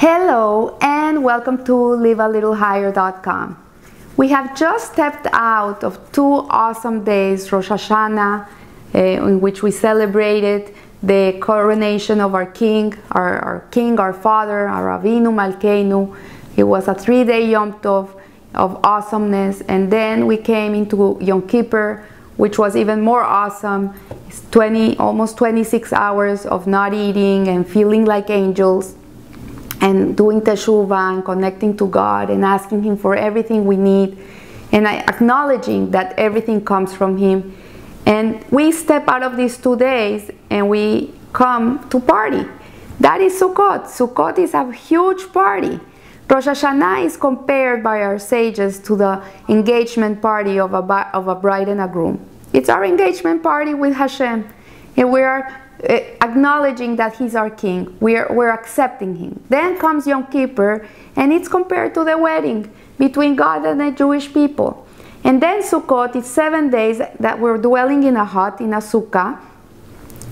Hello and welcome to livealittlehigher.com. We have just stepped out of two awesome days, Rosh Hashanah, uh, in which we celebrated the coronation of our King, our, our King, our Father, our Avinu Malkeinu. It was a three-day Yom Tov of awesomeness, and then we came into Yom Kippur, which was even more awesome. It's 20, almost 26 hours of not eating and feeling like angels and doing teshuvah and connecting to God and asking Him for everything we need and acknowledging that everything comes from Him. And we step out of these two days and we come to party. That is Sukkot. Sukkot is a huge party. Rosh Hashanah is compared by our sages to the engagement party of a, of a bride and a groom. It's our engagement party with Hashem. And we are acknowledging that he's our king. We're, we're accepting him. Then comes Yom Kippur, and it's compared to the wedding between God and the Jewish people. And then Sukkot, is seven days that we're dwelling in a hut, in a sukkah,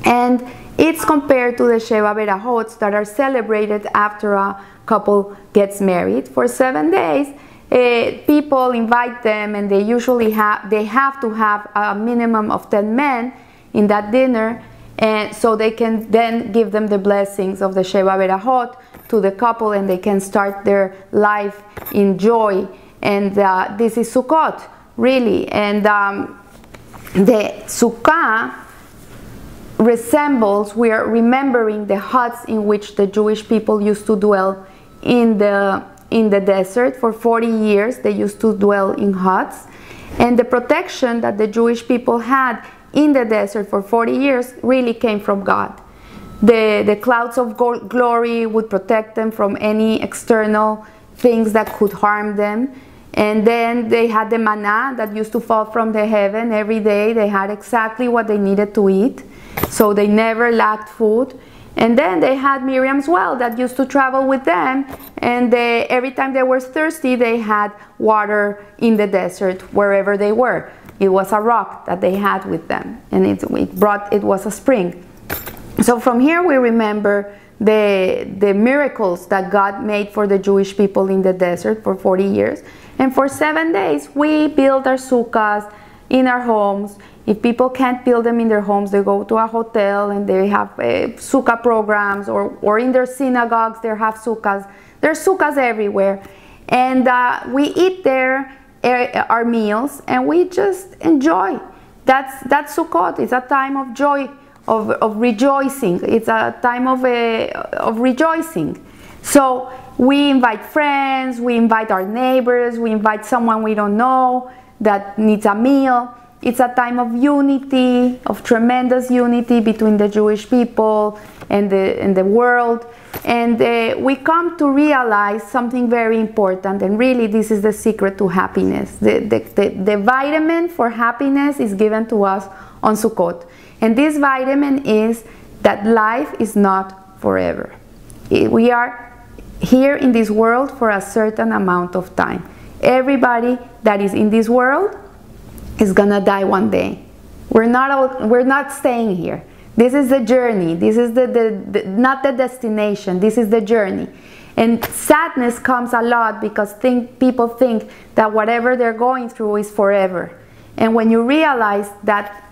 and it's compared to the Sheva Berahot that are celebrated after a couple gets married. For seven days, uh, people invite them, and they usually have they have to have a minimum of ten men in that dinner and so they can then give them the blessings of the Sheva Berahot to the couple and they can start their life in joy. And uh, this is Sukkot, really. And um, the Sukkah resembles, we are remembering the huts in which the Jewish people used to dwell in the, in the desert. For 40 years, they used to dwell in huts. And the protection that the Jewish people had in the desert for 40 years really came from God. The, the clouds of glory would protect them from any external things that could harm them. And then they had the manna that used to fall from the heaven every day. They had exactly what they needed to eat. So they never lacked food. And then they had Miriam's well that used to travel with them. And they, every time they were thirsty, they had water in the desert wherever they were. It was a rock that they had with them, and it, it brought it was a spring. So from here we remember the the miracles that God made for the Jewish people in the desert for 40 years, and for seven days we build our sukkahs in our homes. If people can't build them in their homes, they go to a hotel and they have uh, sukkah programs, or or in their synagogues they have sukkahs. There's sukkahs everywhere, and uh, we eat there our meals and we just enjoy. That's, that's Sukkot. It's a time of joy, of, of rejoicing. It's a time of, uh, of rejoicing. So we invite friends, we invite our neighbors, we invite someone we don't know that needs a meal. It's a time of unity, of tremendous unity between the Jewish people and the, and the world. And uh, we come to realize something very important, and really, this is the secret to happiness. The, the, the, the vitamin for happiness is given to us on Sukkot. And this vitamin is that life is not forever. We are here in this world for a certain amount of time. Everybody that is in this world is gonna die one day. We're not, all, we're not staying here. This is the journey. This is the, the, the, not the destination. This is the journey. And sadness comes a lot because think, people think that whatever they're going through is forever. And when you realize that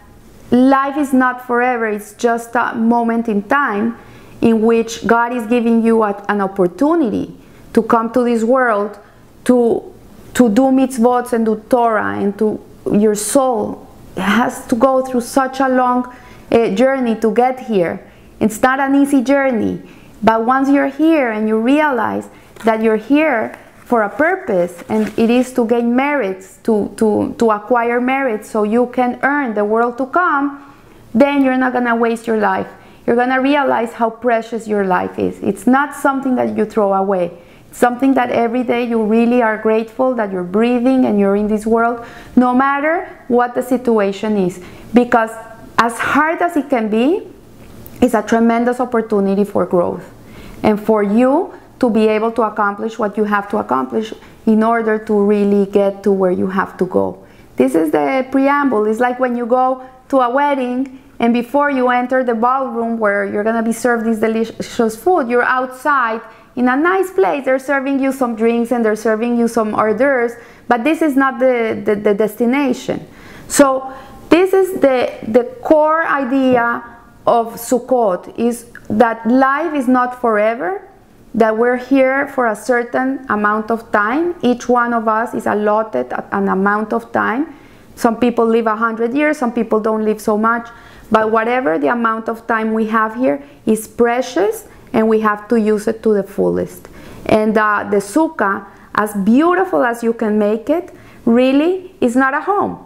life is not forever, it's just a moment in time in which God is giving you a, an opportunity to come to this world to, to do mitzvot and do Torah and to your soul has to go through such a long eh, journey to get here. It's not an easy journey, but once you're here and you realize that you're here for a purpose and it is to gain merits, to, to, to acquire merits so you can earn the world to come, then you're not to waste your life. You're to realize how precious your life is. It's not something that you throw away. Something that every day you really are grateful that you're breathing and you're in this world, no matter what the situation is. Because as hard as it can be, it's a tremendous opportunity for growth and for you to be able to accomplish what you have to accomplish in order to really get to where you have to go. This is the preamble. It's like when you go to a wedding and before you enter the ballroom where you're going to be served this delicious food, you're outside in a nice place. They're serving you some drinks and they're serving you some hors d'oeuvres, but this is not the, the, the destination. So this is the, the core idea of Sukkot is that life is not forever, that we're here for a certain amount of time. Each one of us is allotted an amount of time. Some people live 100 years, some people don't live so much. But whatever the amount of time we have here is precious and we have to use it to the fullest. And uh, the sukkah, as beautiful as you can make it, really is not a home.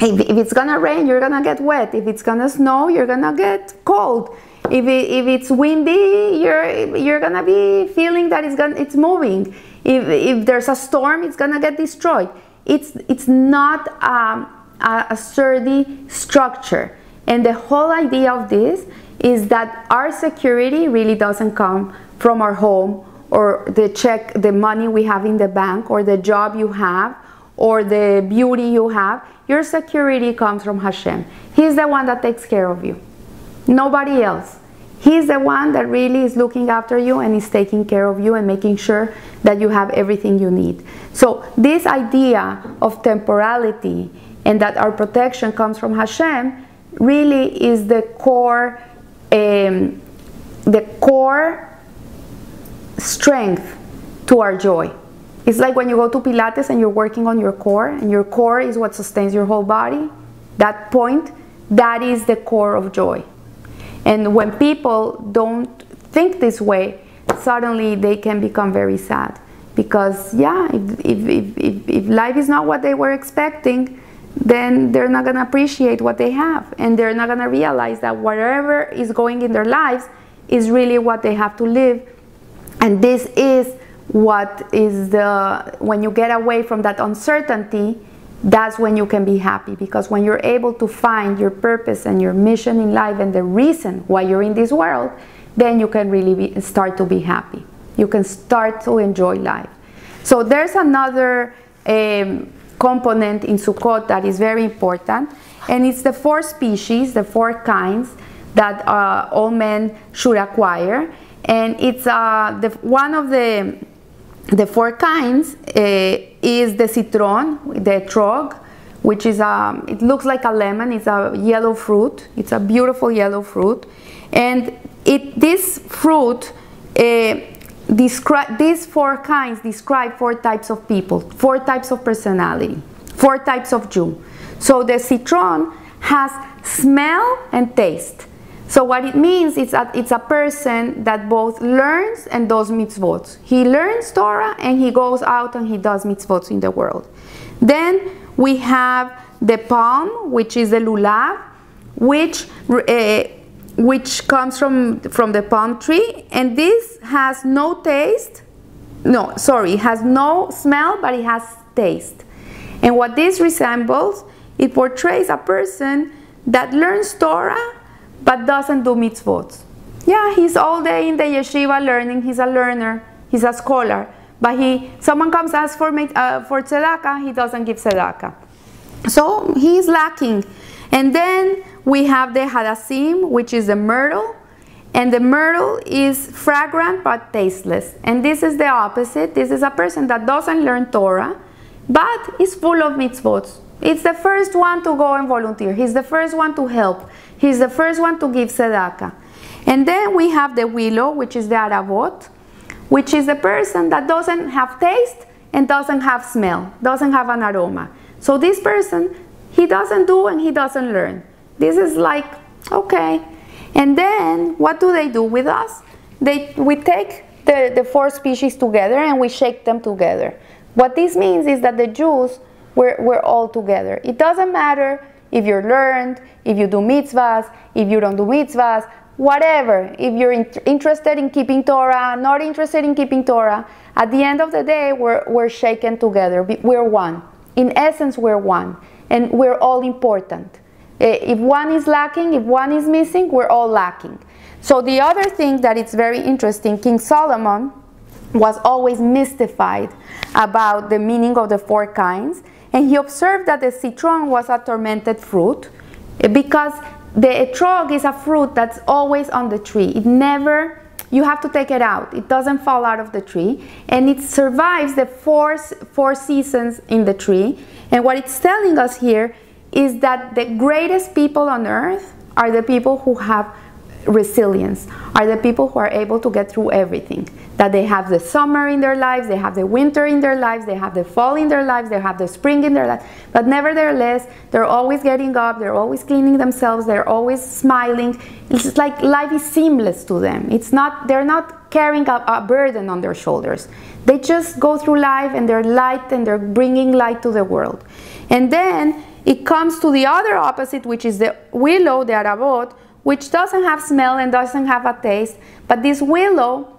If, if it's gonna rain, you're gonna get wet. If it's gonna snow, you're gonna get cold. If, it, if it's windy, you're, you're gonna be feeling that it's, gonna, it's moving. If, if there's a storm, it's gonna get destroyed. It's, it's not um, a, a sturdy structure. And the whole idea of this is that our security really doesn't come from our home or the check, the money we have in the bank or the job you have or the beauty you have. Your security comes from Hashem. He's the one that takes care of you. Nobody else. He's the one that really is looking after you and is taking care of you and making sure that you have everything you need. So this idea of temporality and that our protection comes from Hashem really is the core, um, the core strength to our joy. It's like when you go to Pilates and you're working on your core, and your core is what sustains your whole body. That point, that is the core of joy. And when people don't think this way, suddenly they can become very sad. Because, yeah, if, if, if, if, life is not what they were expecting, then they're not going to appreciate what they have. And they're not going to realize that whatever is going in their lives is really what they have to live. And this is what is the, when you get away from that uncertainty, that's when you can be happy because when you're able to find your purpose and your mission in life and the reason why you're in this world, then you can really be, start to be happy. You can start to enjoy life. So there's another um, component in Sukkot that is very important, and it's the four species, the four kinds that uh, all men should acquire. And it's uh, the, one of the the four kinds uh, is the citron, the etrog, which is a, it looks like a lemon, it's a yellow fruit, it's a beautiful yellow fruit. And it, this fruit, uh, describe, these four kinds describe four types of people, four types of personality, four types of Jew. So the citron has smell and taste. So what it means is that it's a person that both learns and does mitzvot. He learns Torah and he goes out and he does mitzvot in the world. Then we have the palm, which is the lulav, which uh, which comes from from the palm tree, and this has no taste. No, sorry, has no smell, but it has taste. And what this resembles, it portrays a person that learns Torah but doesn't do mitzvot. Yeah, he's all day in the yeshiva learning. He's a learner. He's a scholar. But he, someone comes ask for uh, for tzedakah, he doesn't give tzedakah. So he's lacking. And then we have the hadassim, which is the myrtle. And the myrtle is fragrant but tasteless. And this is the opposite. This is a person that doesn't learn Torah, but is full of mitzvot. It's the first one to go and volunteer. He's the first one to help. He's the first one to give tzedakah. And then we have the willow, which is the aravot, which is the person that doesn't have taste and doesn't have smell, doesn't have an aroma. So this person, he doesn't do and he doesn't learn. This is like, okay. And then what do they do with us? They, we take the, the four species together and we shake them together. What this means is that the Jews, we're, we're all together. It doesn't matter if you're learned, if you do mitzvahs, if you don't do mitzvahs, whatever. If you're in interested in keeping Torah, not interested in keeping Torah, at the end of the day, we're, we're shaken together. We're one. In essence, we're one. And we're all important. Eh, if one is lacking, if one is missing, we're all lacking. So the other thing that is very interesting, King Solomon was always mystified about the meaning of the four kinds and he observed that the citron was a tormented fruit because the etrog is a fruit that's always on the tree. It never, you have to take it out. It doesn't fall out of the tree. And it survives the four, four seasons in the tree. And what it's telling us here is that the greatest people on earth are the people who have resilience, are the people who are able to get through everything. That they have the summer in their lives, they have the winter in their lives, they have the fall in their lives, they have the spring in their lives. But nevertheless, they're always getting up, they're always cleaning themselves, they're always smiling. It's like life is seamless to them. It's not, they're not carrying a, a burden on their shoulders. They just go through life and they're light and they're bringing light to the world. And then it comes to the other opposite, which is the willow, the arabot, which doesn't have smell and doesn't have a taste, but this willow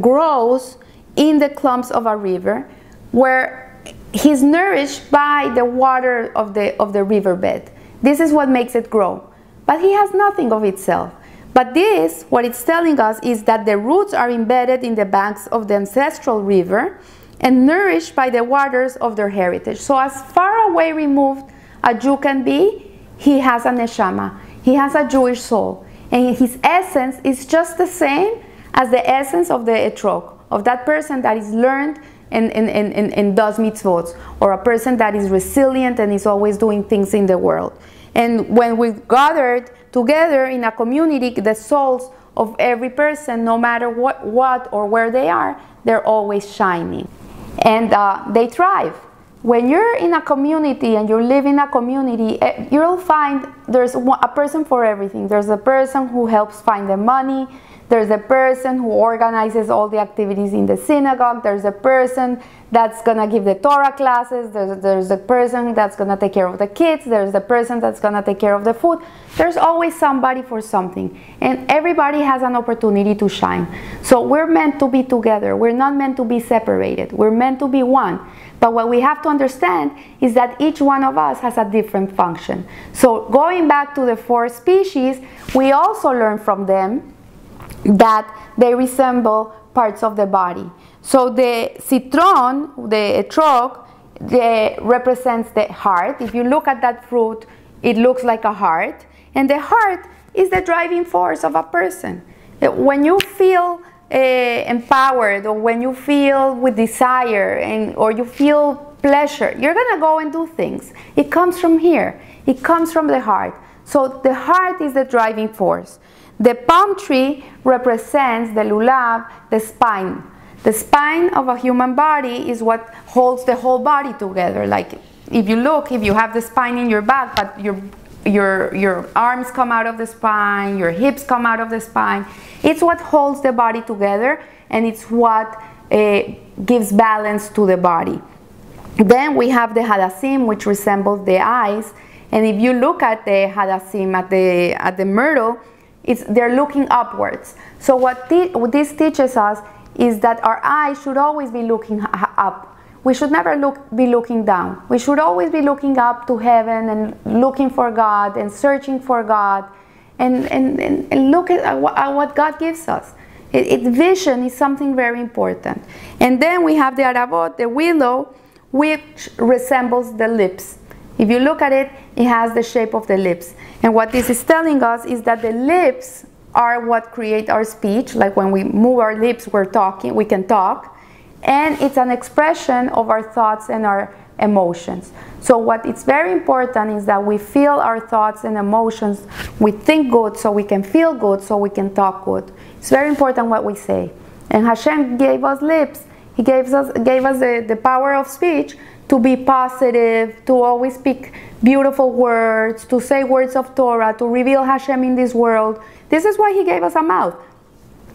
grows in the clumps of a river where he's nourished by the water of the, of the riverbed. This is what makes it grow. But he has nothing of itself. But this, what it's telling us, is that the roots are embedded in the banks of the ancestral river and nourished by the waters of their heritage. So as far away removed a Jew can be, he has a neshama. He has a Jewish soul. And his essence is just the same as the essence of the etrog, of that person that is learned and, and, and, and, does mitzvot, or a person that is resilient and is always doing things in the world. And when we gathered together in a community, the souls of every person, no matter what, what or where they are, they're always shining. And uh, they thrive when you're in a community and you live in a community, eh, you'll find there's a person for everything. There's a person who helps find the money. There's a person who organizes all the activities in the synagogue. There's a person that's going to give the Torah classes. There's, there's a person that's going to take care of the kids. There's a person that's going to take care of the food. There's always somebody for something. And everybody has an opportunity to shine. So we're meant to be together. We're not meant to be separated. We're meant to be one. But what we have to understand is that each one of us has a different function. So going back to the four species, we also learn from them that they resemble parts of the body. So the citron, the etrog, represents the heart. If you look at that fruit, it looks like a heart. And the heart is the driving force of a person. When you feel uh, empowered or when you feel with desire and or you feel pleasure you're gonna go and do things it comes from here it comes from the heart so the heart is the driving force the palm tree represents the lulav the spine the spine of a human body is what holds the whole body together like if you look if you have the spine in your back but your your, your arms come out of the spine, your hips come out of the spine. It's what holds the body together and it's what uh, gives balance to the body. Then we have the hadasim, which resembles the eyes. And if you look at the hadasim, at the, at the myrtle, it's, they're looking upwards. So what, what this teaches us is that our eyes should always be looking up we should never look, be looking down. We should always be looking up to heaven and looking for God and searching for God and, and, and, and look at, at what God gives us. It, it, vision is something very important. And then we have the arabot, the willow, which resembles the lips. If you look at it, it has the shape of the lips. And what this is telling us is that the lips are what create our speech. Like when we move our lips, we're talking, we can talk and it's an expression of our thoughts and our emotions. So what it's very important is that we feel our thoughts and emotions. We think good so we can feel good so we can talk good. It's very important what we say. And Hashem gave us lips. He gave us, gave us the, the power of speech to be positive, to always speak beautiful words, to say words of Torah, to reveal Hashem in this world. This is why He gave us a mouth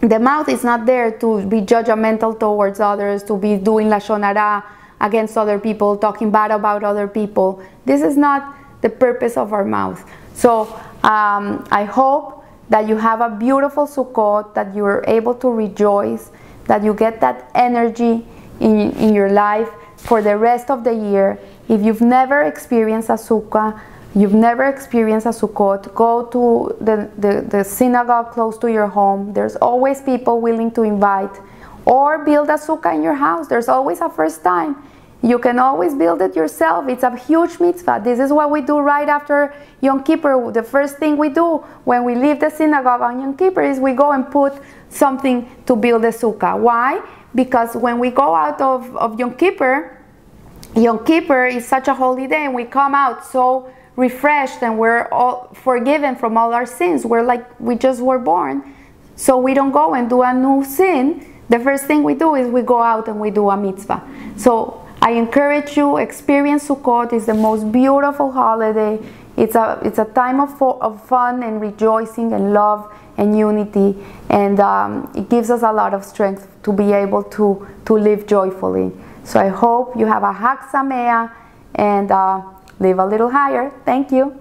the mouth is not there to be judgmental towards others, to be doing lashon hara against other people, talking bad about other people. This is not the purpose of our mouth. So um, I hope that you have a beautiful Sukkot, that you are able to rejoice, that you get that energy in, in your life for the rest of the year. If you've never experienced a Sukkah, you've never experienced a Sukkot, go to the, the, the, synagogue close to your home. There's always people willing to invite. Or build a sukkah in your house. There's always a first time. You can always build it yourself. It's a huge mitzvah. This is what we do right after Yom Kippur. The first thing we do when we leave the synagogue on Yom Kippur is we go and put something to build a sukkah. Why? Because when we go out of, of Yom Kippur, Yom Kippur is such a holy day and we come out so refreshed and we're all forgiven from all our sins. We're like we just were born. So we don't go and do a new sin. The first thing we do is we go out and we do a mitzvah. So I encourage you, experience Sukkot. It's the most beautiful holiday. It's a, it's a time of, of fun and rejoicing and love and unity. And um, it gives us a lot of strength to be able to, to live joyfully. So I hope you have a Hag Sameach and uh, live a little higher. Thank you.